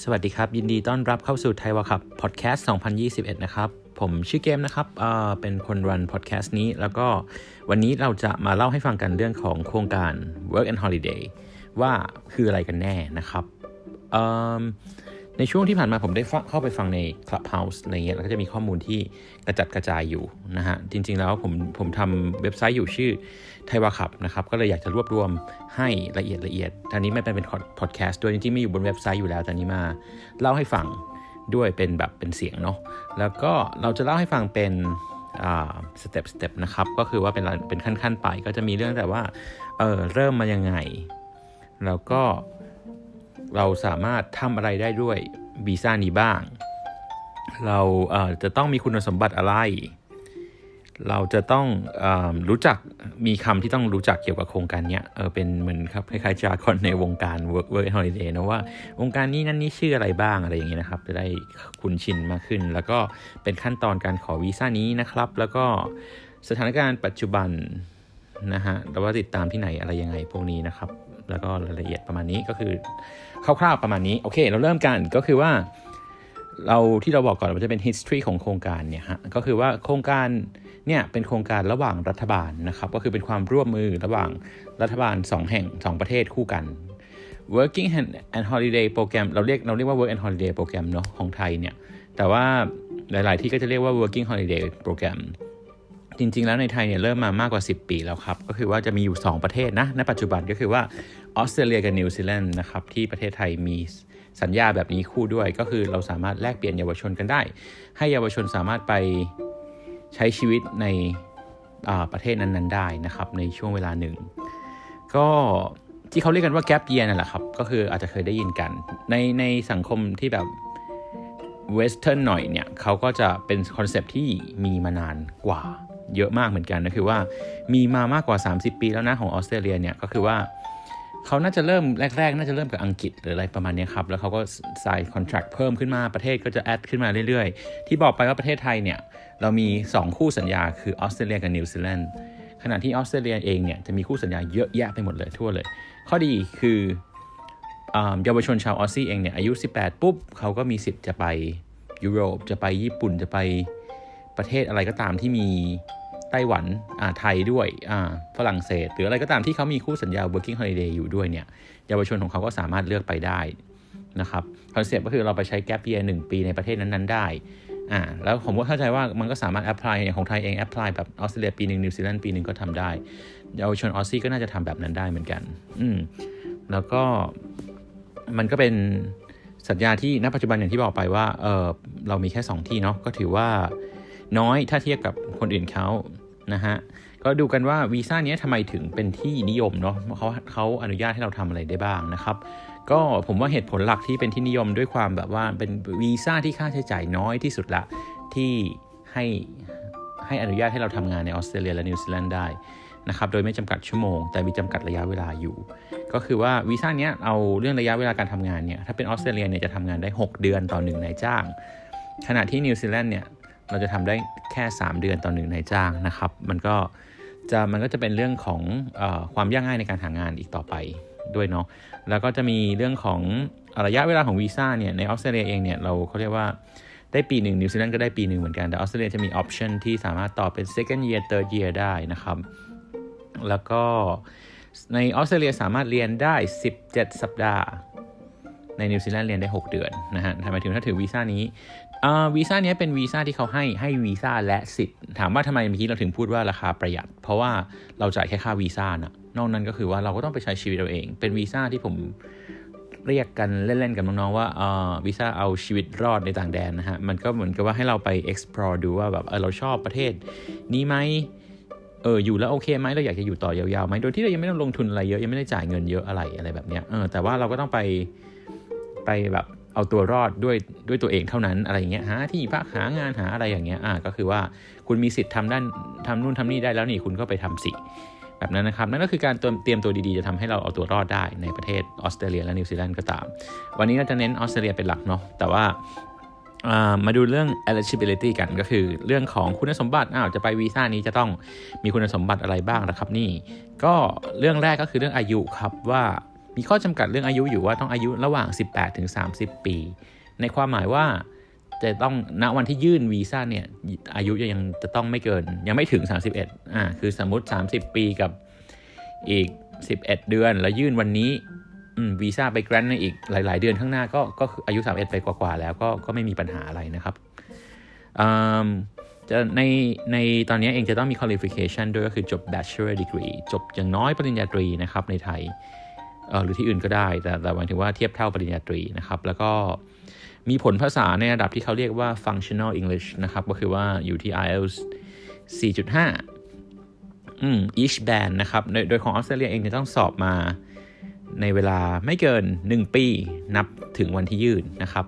สวัสดีครับ ยินดีต้อนรับเข้าสู่ไทยวะครับพอดแคสต์ 2021 นะครับ ผมชื่อเกมนะครับเอ่อเป็นคนรันพอดแคสต์นี้ แล้วก็วันนี้เราจะมาเล่าให้ฟังกันเรื่องของโครงการ Work and Holiday ว่าคืออะไรกันแน่นะครับเอ่อ ในช่วงที่ผ่านมาผมได้เข้าไปฟังใน Clubhouse อะไรเงี้ยแล้วก็จะมีข้อมูลที่กระจัดกระจายอยู่นะฮะ จริง ๆ แล้วผมผมทำเว็บไซต์อยู่ชื่อไทยวาขับนะครับ ก็เลยอยากจะรวบรวมให้ละเอียดละเอียดทีนี้มันเป็นพอดแคสต์ด้วยจริงๆไม่อยู่บนเว็บไซต์อยู่แล้วแต่นี้มาเล่าให้ฟังด้วยเป็นแบบเป็นเสียงเนาะแล้วก็เราจะเล่าให้ฟังเป็น step step นะครับ ก็คือว่าเป็นเป็นขั้นๆไปก็จะมีเรื่องแต่ว่าเออเริ่มมายังไง แล้วก็ เราสามารถทำอะไรได้ด้วยวีซ่านี้บ้าง เราจะต้องมีคุณสมบัติอะไร เราจะต้องอรู้จักมีคำที่ต้องรู้จักเกี่ยวกับโครงการนี้เเป็นเหมือนครับคล้ายๆจากอนในวงการ work work holiday นะว่าวงการนี้นั่นนี่ชื่ออะไรบ้างอะไรอย่างเงี้ยนะครับ จะได้คุ้นชินมากขึ้น แล้วก็เป็นขั้นตอนการขอวีซ่านี้นะครับ แล้วก็สถานการณ์ปัจจุบันนะฮะแล้วว่าติดตามที่ไหนอะไรยังไงพวกนี้นะครับ แล้วก็รายละเอียดประมาณนี้ก็คือคร่าวๆประมาณนี้โอเค เราเริ่มกันก็คือว่าเราที่เราบอกก่อนมันจะเป็น history ของโครงการเนี่ยฮะก็คือว่าโครงการเนี่ยเป็นโครงการระหว่างรัฐบาลนะครับ ก็คือเป็นความร่วมมือระหว่างรัฐบาล 2 แห่ง 2 ประเทศคู่กัน working and holiday โปรแกรมเราเรียกเราเรียกว่า work and holiday โปรแกรมเนาะของไทยเนี่ยแต่ว่าหลาย ๆ ที่ก็จะเรียกว่า working holiday โปรแกรม จริงๆ แล้วในไทยเนี่ยเริ่มมามากกว่า 10 ปีแล้วครับ ก็คือว่าจะมีอยู่ 2 ประเทศนะในปัจจุบันก็คือว่าออสเตรเลียกับนิวซีแลนด์นะครับที่ประเทศไทยมีสัญญาแบบนี้คู่ด้วย ก็คือเราสามารถแลกเปลี่ยนเยาวชนกันได้ ให้เยาวชนสามารถไปใช้ชีวิตในประเทศนั้นๆได้นะครับในช่วงเวลาหนึ่ง ก็ที่เขาเรียกกันว่าแกลบเยียนั่นแหละครับ ก็คืออาจจะเคยได้ยินกัน ในในสังคมที่แบบเวสเทิร์นหน่อยเนี่ยเขาก็จะเป็นคอนเซปที่มีมานานกว่า เยอะมากเหมือนกันนะคือว่ามีมามากกว่า 30 ปีแล้วนะของออสเตรเลียเนี่ยก็คือว่าเขาน่าจะเริ่มแรก ๆ น่าจะเริ่มกับอังกฤษหรืออะไรประมาณนี้ครับ แล้วเขาก็ใส่ contract เพิ่มขึ้นมาประเทศก็จะ add ขึ้นมาเรื่อยๆ ที่บอกไปว่าประเทศไทยเนี่ย เรามี 2 คู่สัญญาคือออสเตรเลียกับนิวซีแลนด์ขณะที่ออสเตรเลียเองเนี่ยจะมีคู่สัญญาเยอะแยะไปหมดเลยทั่วเลย ข้อดีคือเยาวชนชาว Aussie เองเนี่ยอายุ 18 ปุ๊บเขาก็มีสิทธิ์จะไปยุโรปจะไปญี่ปุ่นจะไปประเทศอะไรก็ตามที่มี ไต้หวันอ่าไทยด้วยอ่าฝรั่งเศส หรืออะไรก็ตามที่เขามีคู่สัญญา working holiday อยู่ด้วยเนี่ยเยาวชนของเขาก็สามารถเลือกไปได้นะครับ concept ก็คือเราไปใช้แกลเ y ียหนึ่งปีในประเทศนั้นๆได้อ่าแล้วผมก็เข้าใจว่ามันก็สามารถ apply อย่างของไทยเอง apply แบบออสเตรเลียปีหนึ่งนิวซีแลนด์ปีหนึ่งก็ทำได้เยาวชน Aussie ก็น่าจะทำแบบนั้นได้เหมือนกัน อืมแล้วก็มันก็เป็นสัญญาที่ณปัจจุบันอย่างที่บอกไปว่าเออเรามีแค่ 2 ที่เนาะก็ถือว่าน้อยถ้าเทียบกับคนอื่นเขา นะฮะ ก็ดูกันว่าวีซ่านี้ทำไมถึงเป็นที่นิยมเนาะเขาเขาอนุญาตให้เราทำอะไรได้บ้างนะครับ ก็ผมว่าเหตุผลหลักที่เป็นที่นิยมด้วยความแบบว่าเป็นวีซ่าที่ค่าใช้จ่ายน้อยที่สุดละที่ให้ให้อนุญาตให้เราทำงานในออสเตรเลียและนิวซีแลนด์ได้นะครับ โดยไม่จำกัดชั่วโมง แต่มีจำกัดระยะเวลาอยู่ ก็คือว่าวีซ่านี้เอาเรื่องระยะเวลาการทำงานเนี่ย ถ้าเป็นออสเตรเลียเนี่ยจะทำงานได้ 6 เดือนต่อหนึ่งนายจ้าง ขณะที่นิวซีแลนด์เนี่ย เราจะทำได้แค่ 3 เดือนต่อหนึ่งนายจ้างนะครับ มันก็จะมันก็จะเป็นเรื่องของอความยากง่ายในการหางานอีกต่อไปด้วยเนาะแล้วก็จะมีเรื่องของระยะเวลาของวีซ่าเนี่ยในออสเตรเลียเองเนี่ยเราเขาเรียกว่าได้ปีหนึ่งนิวซีแลนด์ก็ได้ปีหนึ่งเหมือนกันแต่ออสเตรเลียจะมี option ที่สามารถต่อเป็น second year third year ได้นะครับ แล้วก็ในออสเตรเลียสามารถเรียนได้ 17 สัปดาห์ ในนิวซีแลนด์เรียนได้ 6 เดือนนะฮะทำไมถึงถ้าถือวีซ่านี้ วีซ่านี้เป็นวีซ่าที่เขาให้ให้วีซ่าและสิทธิ์ถามว่าทำไมเมื่อกี้เราถึงพูดว่าราคาประหยัด เพราะว่าเราจ่ายแค่ค่าวีซ่านะนอกนั้นก็คือว่าเราก็ต้องไปใช้ชีวิตเราเอง เป็นวีซ่าที่ผมเรียกกันเล่นๆกับน้องๆว่าวีซ่าเอาชีวิตรอดในต่างแดนนะฮะมันก็เหมือนกับว่าให้เราไป explore ดูว่าแบบเออเราชอบประเทศ นี้ไหมเอออยู่แล้วโอเคไหมเราอยากจะอยู่ต่อยาวๆไหมโดยที่เรายังไม่ต้องลงทุนอะไรเยอะยังไม่ได้จ่ายเงินเยอะอะไรอะไรแบบเนี้ยเออแต่ว่าเราก็ต้องไปไปแบบ เอาตัวรอดด้วยด้วยตัวเองเท่านั้นอะไรอย่างเงี้ยหาที่พักหางานหาอะไรอย่างเงี้ยอ่าก็คือว่าคุณมีสิทธิ์ทำด้านทำนู่นทำนี่ได้แล้วนี่คุณก็ไปทำสิแบบนั้นนะครับนั่นก็คือการเตรียมตัวดีๆ จะทำให้เราเอาตัวรอดได้ในประเทศออสเตรเลียและนิวซีแลนด์ก็ตาม วันนี้เราจะเน้นออสเตรเลียเป็นหลักเนาะแต่ว่ามาดูเรื่อง eligibility กันก็คือเรื่องของคุณสมบัติอ้าวจะไปวีซ่านี้จะต้องมีคุณสมบัติอะไรบ้างนะครับนี่ก็เรื่องแรกก็คือเรื่องอายุครับว่า มีข้อจำกัดเรื่องอายุอยู่ว่าต้องอายุระหว่าง 18ถึง30 ปี ในความหมายว่าจะต้องณวันที่ยื่นวีซ่าเนี่ยอายุยังจะต้องไม่เกิน ยังไม่ถึง 31อ่าคือสมมติ 30 ปีกับอีก 11 เดือน แล้วยื่นวันนี้วีซ่าไปแกรนในอีกหลาย ๆ เดือนข้างหน้าก็ก็อายุ 31 ไปกว่าๆแล้วก็ก็ไม่มีปัญหาอะไรนะครับจะในในตอนนี้เองจะต้องมี qualification ด้วยก็คือจบ bachelor degree จบอย่างน้อยปริญญาตรีนะครับในไทย หรือที่อื่นก็ได้ แต่แต่หมายถึงว่าเทียบเท่าปริญญาตรีนะครับ แล้วก็มีผลภาษาในระดับที่เขาเรียกว่า functional English นะครับ ก็คือว่าอยู่ที่ IELTS 4.5 อืม each band นะครับ โดยของออสเตรเลียเองจะต้องสอบมาในเวลาไม่เกิน 1 ปี นับถึงวันที่ยื่นนะครับ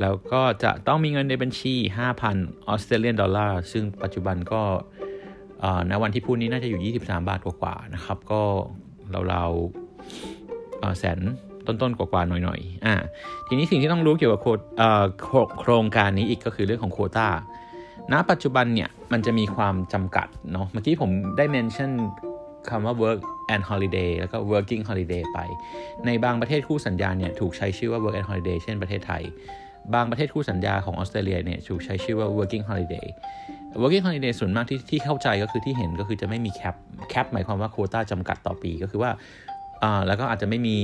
แล้วก็จะต้องมีเงินในบัญชี 5,000ออสเตรเลียนดอลลาร์ซึ่งปัจจุบันก็ณวันที่พูดนี้น่าจะอยู่ 23 บาทกว่าๆนะครับ ก็เราๆ แสนต้นๆกว่าๆหน่อยๆอ่าทีนี้สิ่งที่ต้องรู้เกี่ยวกับโครงการนี้อีกก็คือเรื่องของโคตาณปัจจุบันเนี่ยมันจะมีความจำกัดเนาะเมื่อกี้ผมได้เมนชั่นคำว่า work and holiday แล้วก็ working holiday ไป ในบางประเทศคู่สัญญาเนี่ยถูกใช้ชื่อว่า work and holiday เช่นประเทศไทย บางประเทศคู่สัญญาของออสเตรเลียเนี่ยถูกใช้ชื่อว่า working holiday working holiday ส่วนมากที่ที่เข้าใจก็คือที่เห็นก็คือจะไม่มีแคปแคปหมายความว่าโคต้าจำกัดต่อปีก็คือว่าอ่า แล้วก็อาจจะไม่มี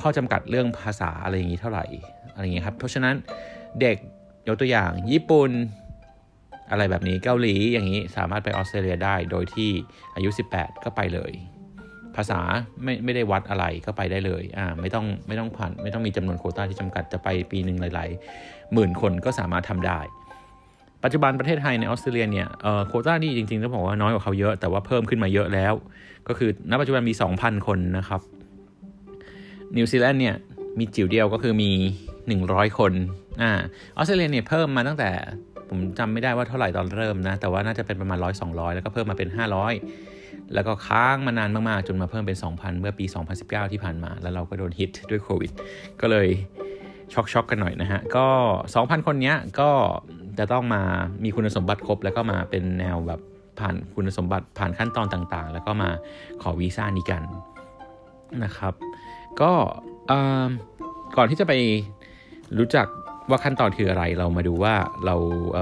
ข้อจำกัดเรื่องภาษาอะไรอย่างนี้เท่าไหร่อะไรอย่างนี้ครับ เพราะฉะนั้นเด็กยกตัวอย่างญี่ปุ่นอะไรแบบนี้เกาหลีอย่างนี้สามารถไปออสเตรเลียได้โดยที่อายุ 18 ก็ไปเลย ภาษาไม่ไม่ได้วัดอะไรก็ไปได้เลยอ่าไม่ต้องไม่ต้องผ่านไม่ต้องมีจำนวนโคต้าที่จำกัดจะไปปีหนึ่งหลาย ๆ หมื่นคนก็สามารถทำได้ ปัจจุบันประเทศไทยในออสเตรเลียเนี่ยโคต้านี่จริงๆต้องบอกว่าน้อยกว่าเขาเยอะแต่ว่าเพิ่มขึ้นมาเยอะแล้ว ก็คือณปัจจุบันมี 2,000 คนนะครับ นิวซีแลนด์เนี่ยมีจิ๋วเดียวก็คือมี 100 คนอ่าออสเตรเลียเนี่ยเพิ่มมาตั้งแต่ผมจำไม่ได้ว่าเท่าไหร่ตอนเริ่มนะ แต่ว่าน่าจะเป็นประมาณร้อยสองแล้วก็เพิ่มมาเป็น 500 แล้วก็ค้างมานานมากๆ จนมาเพิ่มเป็น 2,000 เมื่อปี 2019 ที่ผ่านมา แล้วเราก็โดนฮิตด้วยโควิด ก็เลยช็อกช็อกกันหน่อยนะฮะ ก็ 2,000 คนเนี้ยก็ จะต้องมามีคุณสมบัติครบ แล้วก็มาเป็นแนวแบบผ่านคุณสมบัติผ่านขั้นตอนต่างๆ แล้วก็มาขอวีซ่านี้กันนะครับ ก็ก่อนที่จะไปรู้จักว่าขั้นตอนคืออะไรเรามาดูว่าเราเ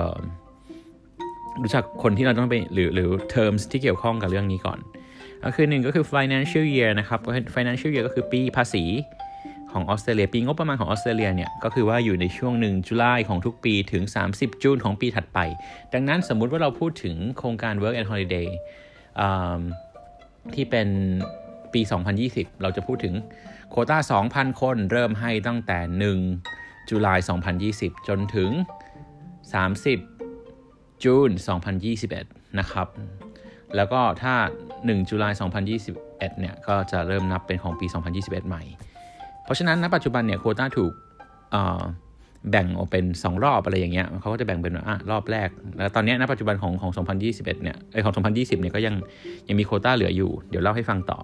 รู้จักคนที่เราต้องไปหรือหรือ terms ที่เกี่ยวข้องกับเรื่องนี้ก่อนก็คือหนึ่งก็คือ financial year นะครับ financial year ก็คือปีภาษี ของออสเตรเลียปีงบประมาณของออสเตรเลียเนี่ยก็คือว่าอยู่ในช่วงหนึ่งจุลายของทุกปีถึง 30 จูนของปีถัดไป ดังนั้นสมมุติว่าเราพูดถึงโครงการ work and holiday ที่เป็นปี 2020 เราจะพูดถึงโคต้า 2,000 คนเริ่มให้ตั้งแต่ 1 จุลาย 2020 จนถึง 30 จูน 2021 นะครับ แล้วก็ถ้า 1 จุลาย 2021 เนี่ย ก็จะเริ่มนับเป็นของปี 2021 ใหม่ เพราะฉะนั้นณปัจจุบันเนี่ยโคต้าถูกแบ่งออกเป็น 2 รอบอะไรอย่างเงี้ยเขาก็จะแบ่งเป็นอะรอบแรก แล้วตอนนี้ณปัจจุบันของของ 2021 เนี่ยไอของ 2020 เนี่ยก็ยังยังมีโคต้าเหลืออยู่ เดี๋ยวเล่าให้ฟังต่อ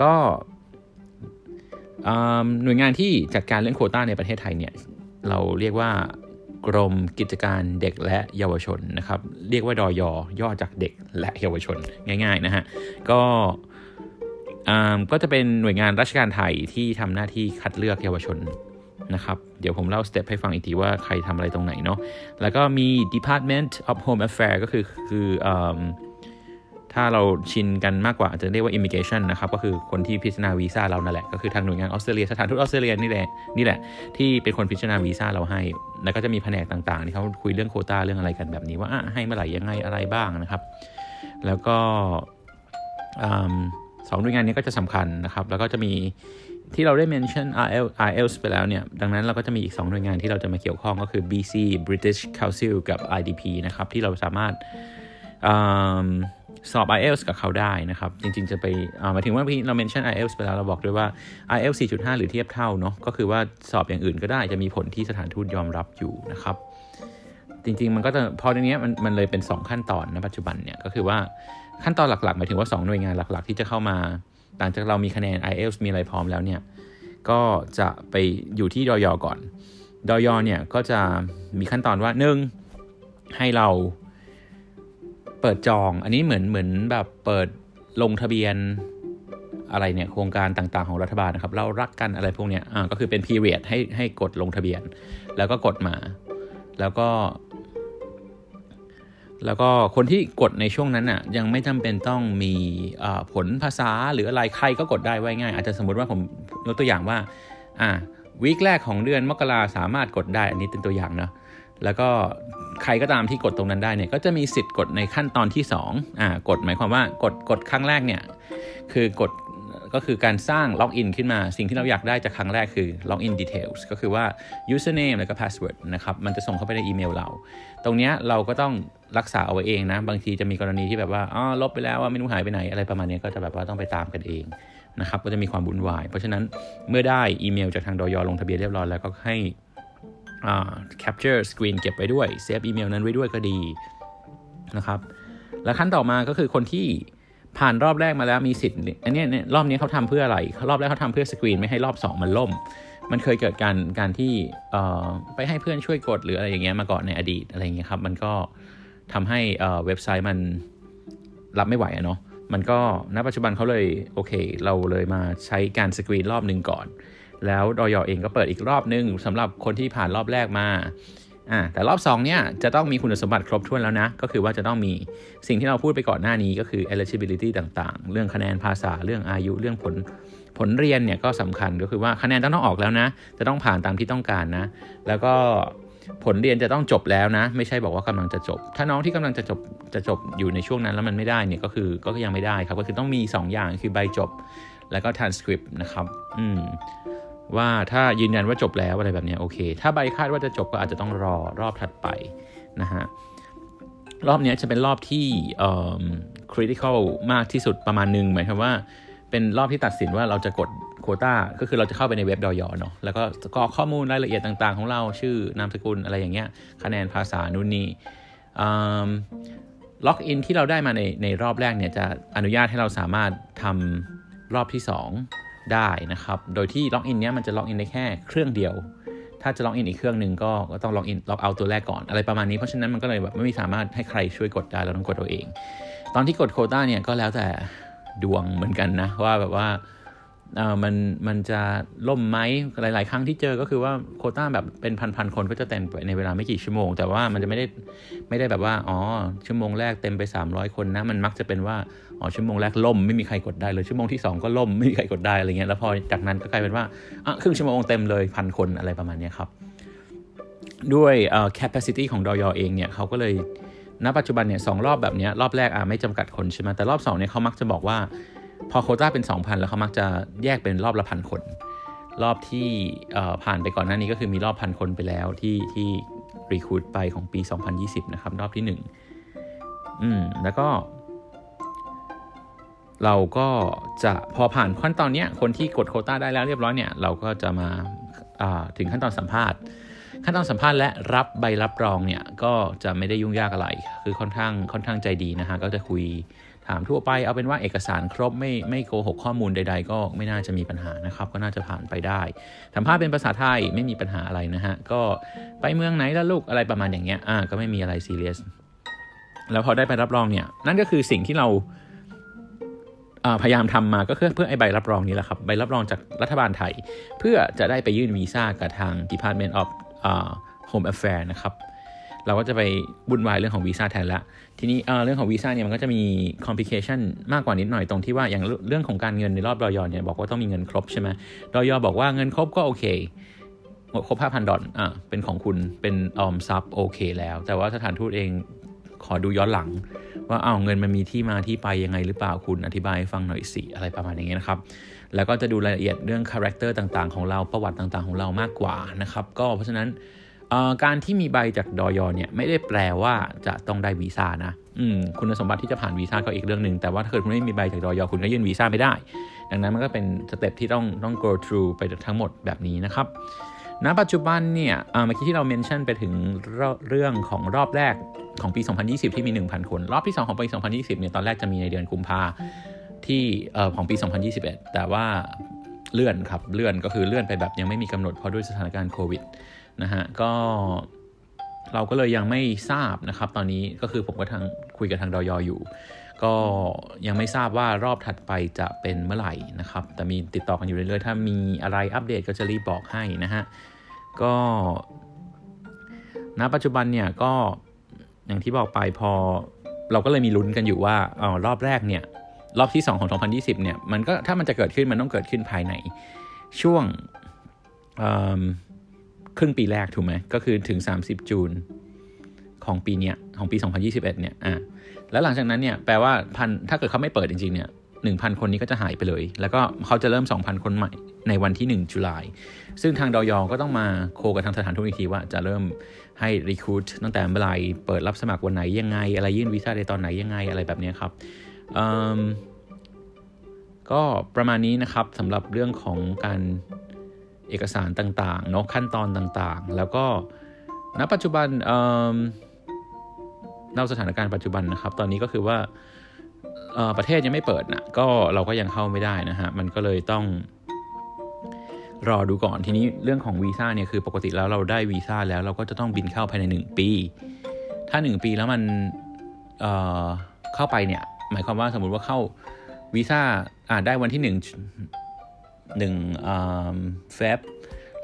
ก็หน่วยงานที่จัดการเรื่องโคต้าในประเทศไทยเนี่ยเราเรียกว่ากรมกิจการเด็กและเยาวชนนะครับ เรียกว่าดอยย่อจากเด็กและเยาวชนง่าย ๆ นะฮะ ก็ ก็จะเป็นหน่วยงานราชการไทยที่ทำหน้าที่คัดเลือกเยาวชนนะครับ เดี๋ยวผมเล่าสเต็ปให้ฟังอีกทีว่าใครทำอะไรตรงไหนเนาะแล้วก็มี Department of Home Affairs ก็คือคือถ้าเราชินกันมากกว่าอาจจะเรียกว่า immigration นะครับ ก็คือคนที่พิจารณาวีซ่าเรานั่นแหละ ก็คือทางหน่วยงานออสเตรเลียสถานทูตออสเตรเลียนี่แหละนี่แหละ ที่เป็นคนพิจารณาวีซ่าเราให้ แล้วก็จะมีแผนกต่างๆ ที่เขาคุยเรื่องโคต้าเรื่องอะไรกันแบบนี้ว่าให้เมื่อไหร่ยังไงอะไรบ้างนะครับ แล้วก็ สองหน่วยงานนี้ก็จะสำคัญนะครับ แล้วก็จะมีที่เราได้ mention RL IELTS ไปแล้วเนี่ย ดังนั้นเราก็จะมีอีก 2 หน่วยงานที่เราจะมาเกี่ยวข้องก็คือ BC British Council กับ IDP นะครับ ที่เราสามารถสอบ IELTS กับเขาได้นะครับ จริงๆ จะไปหมายถึงว่าเรา mention IELTS ไปแล้วเราบอกด้วยว่า IELTS 4.5 หรือเทียบเท่าเนาะก็คือว่าสอบอย่างอื่นก็ได้จะมีผลที่สถานทูตยอมรับอยู่นะครับ จริงๆ มันก็จะพอในนี้มันมันเลยเป็น 2 ขั้นตอนนะปัจจุบันเนี่ยก็คือว่า ขั้นตอนหลักๆหมายถึงว่า 2 หน่วยงานหลัก ๆ ที่จะเข้ามา หลังจากเรามีคะแนน IELTS มีอะไรพร้อมแล้วเนี่ยก็จะไปอยู่ที่ดอยอก่อนดอยอเนี่ยก็จะมีขั้นตอนว่า 1. ให้เราเปิดจอง อันนี้เหมือนเหมือนแบบเปิดลงทะเบียนอะไรเนี่ยโครงการต่างๆของรัฐบาลนะครับ เรารักกันอะไรพวกเนี้ยอ่าก็คือเป็น period ให้ให้กดลงทะเบียน แล้วก็กดมา แล้วก็ แล้วก็คนที่กดในช่วงนั้นน่ะยังไม่จำเป็นต้องมีผลภาษาหรืออะไรใครก็กดได้ไว้ง่าย อาจจะสมมติว่าผมยกตัวอย่างว่าอ่า week แรกของเดือนมกราสามารถกดได้อันนี้เป็นตัวอย่างเนาะแล้วก็ใครก็ตามที่กดตรงนั้นได้เนี่ยก็จะมีสิทธิ์กดในขั้นตอนที่2อ่ากดหมายความว่ากดกดครั้งแรกเนี่ยคือกด ก็คือการสร้าง login ขึ้นมา สิ่งที่เราอยากได้จากครั้งแรกคือ login details ก็คือว่า username แล้วก็ password นะครับ มันจะส่งเข้าไปในอีเมลเรา ตรงนี้เราก็ต้องรักษาเอาไว้เองนะ บางทีจะมีกรณีที่แบบว่า อ๋อ ลบไปแล้วว่าไม่รู้หายไปไหน อะไรประมาณนี้ก็จะแบบว่าต้องไปตามกันเองนะครับ ก็จะมีความวุ่นวาย เพราะฉะนั้นเมื่อได้อีเมลจากทางดอยลงทะเบียนเรียบร้อยแล้วก็ให้ capture screen เก็บไว้ด้วยเซฟอีเมลนั้นไว้ด้วยก็ดีนะครับ แล้วขั้นต่อมาก็คือคนที่ ผ่านรอบแรกมาแล้วมีสิทธิ์อันนี้รอบนี้เขาทำเพื่ออะไร รอบแรกเขาทำเพื่อสกรีนไม่ให้รอบ 2 มันล่ม มันเคยเกิดการการที่ไปให้เพื่อนช่วยกดหรืออะไรอย่างเงี้ยมาก่อนในอดีตอะไรอย่างเงี้ยครับมันก็ทำให้เว็บไซต์มันรับไม่ไหวอะเนาะมันก็ณปัจจุบันเขาเลยโอเค เราเลยมาใช้การสกรีนรอบหนึ่งก่อน แล้วดอยอเองก็เปิดอีกรอบนึงสำหรับคนที่ผ่านรอบแรกมา อ่าแต่รอบ2เนี่ยจะต้องมีคุณสมบัติครบถ้วนแล้วนะ ก็คือว่าจะต้องมีสิ่งที่เราพูดไปก่อนหน้านี้ก็คือ eligibility ต่างๆ เรื่องคะแนนภาษาเรื่องอายุเรื่องผลผลเรียนเนี่ยก็สำคัญก็คือว่าคะแนนต้องออกแล้วนะ จะต้องผ่านตามที่ต้องการนะ แล้วก็ผลเรียนจะต้องจบแล้วนะ ไม่ใช่บอกว่ากำลังจะจบ ถ้าน้องที่กำลังจะจบจะจบอยู่ในช่วงนั้นแล้วมันไม่ได้เนี่ยก็คือก็ยังไม่ได้ครับก็คือต้องมี 2 อย่างคือใบจบ แล้วก็ transcript นะครับ อืม ว่าถ้ายืนยันว่าจบแล้วอะไรแบบนี้โอเค ถ้าใบคาดว่าจะจบก็อาจจะต้องรอรอบถัดไปนะฮะรอบนี้จะเป็นรอบที่ critical มากที่สุดประมาณหนึ่งหมายความว่าเป็นรอบที่ตัดสินว่าเราจะกดโควต้าก็คือเราจะเข้าไปในเว็บดอยอเนาะแล้วก็กรอกข้อมูลรายละเอียดต่างๆ ของเราชื่อนามสกุลอะไรอย่างเงี้ยคะแนนภาษานู่นนี่ login ที่เราได้มาในในรอบแรกเนี่ยจะอนุญาตให้เราสามารถทำรอบที่ 2 ได้นะครับ โดยที่ login เนี้ยมันจะ login ได้แค่เครื่องเดียว ถ้าจะ login อีกเครื่องหนึ่งก็ต้อง login logout ตัวแรกก่อนอะไรประมาณนี้ เพราะฉะนั้นมันก็เลยแบบไม่มีสามารถให้ใครช่วยกดได้เราต้องกดตัวเอง ตอนที่กดโคต้าเนี่ยก็แล้วแต่ดวงเหมือนกันนะว่าแบบว่า เออมันมันจะล่มไหมหลาย ๆ ครั้งที่เจอก็คือว่าโคต้าแบบเป็นพันๆคนก็จะเต็มไปในเวลาไม่กี่ชั่วโมง แต่ว่ามันจะไม่ได้ไม่ได้แบบว่าอ๋อชั่วโมงแรกเต็มไป 300 คนนะมันมักจะเป็นว่าอ๋อชั่วโมงแรกล่มไม่มีใครกดได้เลยชั่วโมงที่ 2 ก็ล่มไม่มีใครกดได้อะไรเงี้ยแล้วพอจากนั้นก็กลายเป็นว่าอะครึ่งชั่วโมงเต็มเลยพันคนอะไรประมาณนี้ครับ ด้วยเอ่อ capacity ของดอยเองเนี่ยเขาก็เลยณปัจจุบันเนี่ยสรอบแบบนี้รอบแรกอะไม่จำกัดคนใช่ไหมแต่รอบ2เนี่ยเขามักจะบอกว่า พอโคต้าเป็น 2,000 แล้วเขามักจะแยกเป็นรอบละพันคน รอบที่ผ่านไปก่อนหน้านี้ก็คือมีรอบพันคนไปแล้วที่ที่รีคูดไปของปี 2020 นะครับ รอบที่ 1 อืม แล้วก็ เราก็จะพอผ่านขั้นตอนนี้คนที่กดโคต้าได้แล้วเรียบร้อยเนี่ย เราก็จะมาถึงขั้นตอนสัมภาษณ์ ขั้นตอนสัมภาษณ์และรับใบรับรองเนี่ย ก็จะไม่ได้ยุ่งยากอะไร คือค่อนข้างค่อนข้างใจดีนะฮะ ก็จะคุย ถามทั่วไปเอาเป็นว่าเอกสารครบไม่ไม่โกหกข้อมูลใด ๆ ก็ไม่น่าจะมีปัญหานะครับ ก็น่าจะผ่านไปได้สัมภาษณ์เป็นภาษาไทยไม่มีปัญหาอะไรนะฮะ ก็ไปเมืองไหนแล้วลูกอะไรประมาณอย่างเงี้ยอ่าก็ไม่มีอะไรซีเรียสแล้วพอได้ไปรับรองเนี่ย นั่นก็คือสิ่งที่เราพยายามทำมาก็เพื่อเพื่อไอใบรับรองนี้แหละครับ ใบรับรองจากรัฐบาลไทย เพื่อจะได้ไปยื่นวีซ่ากับทาง Department of Home Affairs นะครับ เราก็จะไปบุญวายเรื่องของวีซ่าแทนละทีนี้เรื่องของวีซ่าเนี่ยมันก็จะมีคอมพลิเคชันมากกว่านิดหน่อยตรงที่ว่าอย่างเรื่องของการเงินในรอบรอยอเนี่ยบอกว่าต้องมีเงินครบใช่ไหมรอยอบอกว่าเงินครบก็โอเคครบห้าพันดอลอะเป็นของคุณเป็นออมทรัพย์โอเคแล้ว แต่ว่าสถานทูตเองขอดูย้อนหลัง ว่าเอาเงินมันมีที่มาที่ไปยังไงหรือเปล่าคุณอธิบายฟังหน่อยสิอะไรประมาณอย่างเงี้ยนะครับ แล้วก็จะดูรายละเอียดเรื่อง character ต่างๆของเราประวัติต่างๆของเรามากกว่านะครับ ก็เพราะฉะนั้น การที่มีใบจากดอยอเนี่ยไม่ได้แปลว่าจะต้องได้วีซ่านะคุณสมบัติที่จะผ่านวีซ่าก็อีกเรื่องหนึ่งแต่ว่าถ้าเกิดคุณไม่มีใบจากดอยอคุณก็ยื่นวีซ่าไม่ได้ ดังนั้นมันก็เป็น step ที่ต้องต้อง go through ไปทั้งหมดแบบนี้นะครับณปัจจุบันเนี่ยเมื่อกี้ที่เรา mention ไปถึงเรื่องของรอบแรกของปี 2020 ที่มี 1,000 คน รอบที่ 2 ของปี 2020 เนี่ยตอนแรกจะมีในเดือนกุมภาที่ของปี 2021 แต่ว่าเลื่อนครับเลื่อนก็คือเลื่อนไปแบบยังไม่มีกำหนดเพราะด้วยสถานการณ์โควิด นะฮะก็เราก็เลยยังไม่ทราบนะครับ ตอนนี้ก็คือผมก็ทางคุยกับทางดอยอยู่ ก็ยังไม่ทราบว่ารอบถัดไปจะเป็นเมื่อไหร่นะครับ แต่มีติดต่อกันอยู่เรื่อยๆ ถ้ามีอะไรอัปเดตก็จะรีบบอกให้นะฮะ ก็ณปัจจุบันเนี่ยก็อย่างที่บอกไปพอเราก็เลยมีลุ้นกันอยู่ว่าอ๋อรอบแรกเนี่ย รอบที่ 2 ของ 2020 เนี่ย มันก็ถ้ามันจะเกิดขึ้นมันต้องเกิดขึ้นภายในช่วง ครึ่งปีแรกถูกไหมก็คือถึง 30 จูนของปีเนี้ยของปี 2021เนี่ยอะแล้วหลังจากนั้นเนี่ยแปลว่าพันถ้าเกิดเขาไม่เปิดจริงๆเนี่ยหนึ่งพันคนนี้ก็จะหายไปเลย แล้วก็เขาจะเริ่ม 2,000 คนใหม่ในวันที่ 1 จุลาย ซึ่งทางดอยก็ต้องมาโคกับทางสถานทูตอีกทีว่าจะเริ่มให้รีคูดตั้งแต่เมื่อไหร่เปิดรับสมัครวันไหนยังไง อะไรยื่นวีซ่าในตอนไหนยังไงอะไรแบบนี้ครับก็ประมาณนี้นะครับสำหรับเรื่องของการ เอกสารต่างๆเนาะขั้นตอนต่างๆ แล้วก็ณปัจจุบันเล่าสถานการณ์ปัจจุบันนะครับ ตอนนี้ก็คือว่าประเทศยังไม่เปิดนะก็เราก็ยังเข้าไม่ได้นะฮะมันก็เลยต้องรอดูก่อนทีนี้เรื่องของวีซ่าเนี่ยคือปกติแล้วเราได้วีซ่าแล้วเราก็จะต้องบินเข้าภายใน 1 ปี ถ้า 1 ปีแล้วมันเเข้าไปเนี่ยหมายความว่าสมมติว่าเข้าวีซ่าอ่าได้วันที่ 1 1เฟบ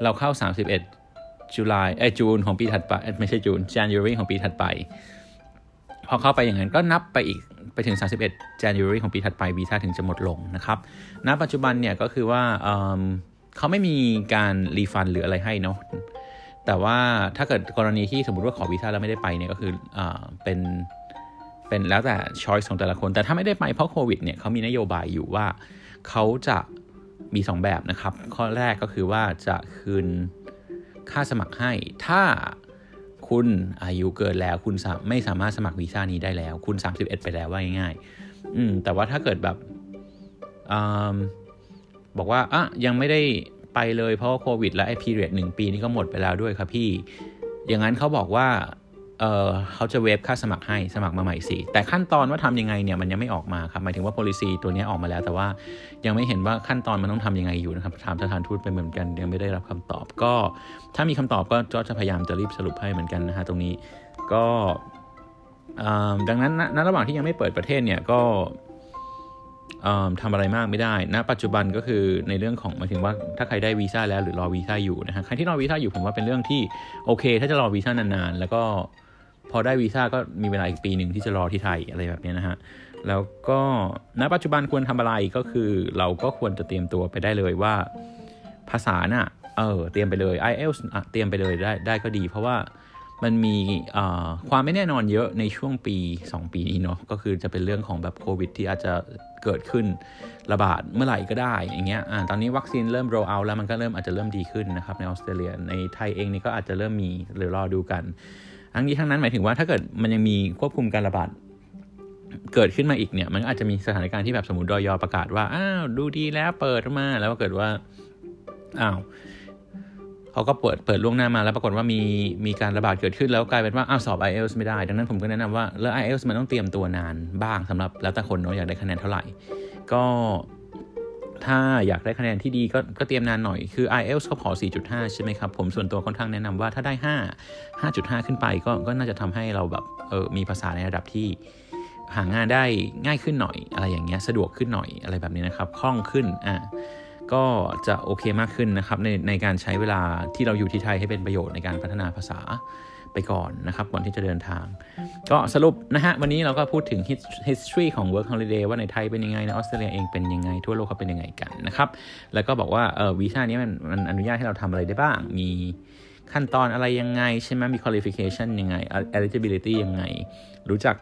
เราเข้า 31จุลายเอจูนของปีถัดไป ไม่ใช่จูน January ของปีถัดไป พอเข้าไปอย่างนั้นก็นับไปอีกไปถึง 31 January ของปีถัดไปวีซ่าถึงจะหมดลงนะครับณปัจจุบันเนี่ยก็คือว่าเขาไม่มีการรีฟันหรืออะไรให้เนาะแต่ว่าถ้าเกิดกรณีที่สมมติว่าขอวีซ่าแล้วไม่ได้ไปเนี่ยก็คืออเป็นเป็นแล้วแต่ช้อยส์ของแต่ละคน แต่ถ้าไม่ได้ไปเพราะโควิดเนี่ยเขามีนโยบายอยู่ว่าเขาจะ มี 2 แบบนะครับ ข้อแรกก็คือว่าจะคืนค่าสมัครให้ ถ้าคุณอายุเกินแล้วคุณไม่สามารถสมัครวีซ่านี้ได้แล้ว คุณ 31 ไปแล้วว่าง่ายๆอืมแต่ว่าถ้าเกิดแบบอบอกว่าอะยังไม่ได้ไปเลยเพราะโควิด และไอพีเรียดหนึ่งปีนี้ก็หมดไปแล้วด้วยครับพี่ อย่างนั้นเขาบอกว่า เเขาจะเวฟค่าสมัครให้สมัครมาใหม่สิแต่ขั้นตอนว่าทำยังไงเนี่ยมันยังไม่ออกมาครับหมายถึงว่า policy ตัวนี้ออกมาแล้ว แต่ว่ายังไม่เห็นว่าขั้นตอนมันต้องทํำยังไงอยู่นะครับถามสถานทูตไปเหมือนกันยังไม่ได้รับคำตอบก็ ถ้ามีคำตอบก็จะพยายามจะรีบสรุปให้เหมือนกันนะฮะตรงนี้ก็ดังนั้นณระหว่างที่ยังไม่เปิดประเทศเนี่ยก็ทำอะไรมากไม่ได้นะปัจจุบันก็คือในเรื่องของหมายถึงว่าถ้าใครได้วีซ่าแล้วหรือรอวีซ่าอยู่นะฮะใครที่รอวีซ่าอยู่ผมว่าเป็นเรื่องที่โอเค ถ้าจะรอวีซ่านานๆแล้วก็ พอได้วีซ่าก็มีเวลาอีกปีหนึ่งที่จะรอที่ไทยอะไรแบบนี้นะฮะ แล้วก็ณปัจจุบันควรทำอะไรก็คือเราก็ควรจะเตรียมตัวไปได้เลยว่าภาษาน่ะเออเตรียมไปเลย IELTS เตรียมไปเลยได้ได้ก็ดี เพราะว่ามันมีความไม่แน่นอนเยอะในช่วงปี 2 ปีนี้เนาะก็คือจะเป็นเรื่องของแบบโควิดที่อาจจะเกิดขึ้นระบาดเมื่อไหร่ก็ได้อย่างเงี้ยอตอนนี้วัคซีนเริ่มโรเอาแล้วมันก็เริ่มอาจจะเริ่มดีขึ้นนะครับในออสเตรเลียในไทยเองนี่ก็อาจจะเริ่มมีหรือรอดูกัน ทั้งนี้ทั้งนั้นหมายถึงว่าถ้าเกิดมันยังมีควบคุมการระบาดเกิดขึ้นมาอีกเนี่ยมันอาจจะมีสถานการณ์ที่แบบสมมติดอยอประกาศว่าอ้าวดูดีแล้วเปิดมาแล้วก็เกิดว่าอ้าวเขาก็เปิดเปิดล่วงหน้ามาแล้วปรากฏว่ามีมีการระบาดเกิดขึ้นแล้วกลายเป็นว่าอ้าวสอบ IELTS ไม่ได้ ดังนั้นผมก็แนะนำว่าแล้ว IELTS มันต้องเตรียมตัวนานบ้างสำหรับแล้วแต่คนเนาะอยากได้คะแนนเท่าไหร่ ก็ ถ้าอยากได้คะแนนที่ดีก็ก็เตรียมนานหน่อย คือ IELTS เขาขอ 4.5 ใช่ไหมครับ ผมส่วนตัวค่อนข้างแนะนำว่าถ้าได้ 5 5.5 ขึ้นไปก็ก็น่าจะทำให้เราแบบเออมีภาษาในระดับที่หางานได้ง่ายขึ้นหน่อยอะไรอย่างเงี้ยสะดวกขึ้นหน่อยอะไรแบบนี้นะครับคล่องขึ้นอ่าก็จะโอเคมากขึ้นนะครับในในการใช้เวลาที่เราอยู่ที่ไทยให้เป็นประโยชน์ในการพัฒนาภาษา ไปก่อนนะครับก่อนที่จะเดินทาง ก็สรุปนะฮะวันนี้เราก็พูดถึง history ของ work holiday ว่าในไทยเป็นยังไงในออสเตรเลียเองเป็นยังไงทั่วโลกเขาเป็นยังไงกันนะครับแล้วก็บอกว่าเออวีซ่านี้มันมันอนุญาตให้เราทำอะไรได้บ้าง มีขั้นตอนอะไรยังไงใช่ไหมมี qualification ยังไง eligibility ยังไง รู้จัก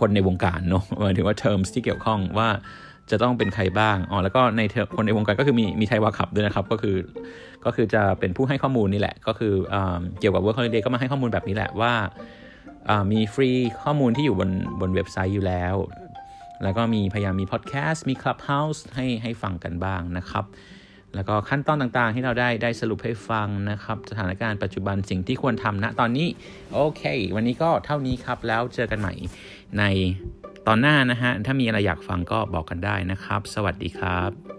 คนในวงการเนาะหมายถึงว่า terms ที่เกี่ยวข้องว่า จะต้องเป็นใครบ้างอ๋อแล้วก็ในคนในวงการก็คือมีมีไทยวาขับด้วยนะครับ ก็คือก็คือจะเป็นผู้ให้ข้อมูลนี่แหละ ก็คือเกี่ยวกับ Work Holiday ก็มาให้ข้อมูลแบบนี้แหละว่ามีฟรีข้อมูลที่อยู่บนบนเว็บไซต์อยู่แล้ว แล้วก็มีพยายามมีพอดแคสต์มีคลับเฮาส์ให้ให้ฟังกันบ้างนะครับ แล้วก็ขั้นตอนต่างๆที่เราได้ได้สรุปให้ฟังนะครับ สถานการณ์ปัจจุบันสิ่งที่ควรทำณตอนนี้ โอเค วันนี้ก็เท่านี้ครับแล้วเจอกันใหม่ใน ตอนหน้านะฮะ ถ้ามีอะไรอยากฟังก็บอกกันได้นะครับ สวัสดีครับ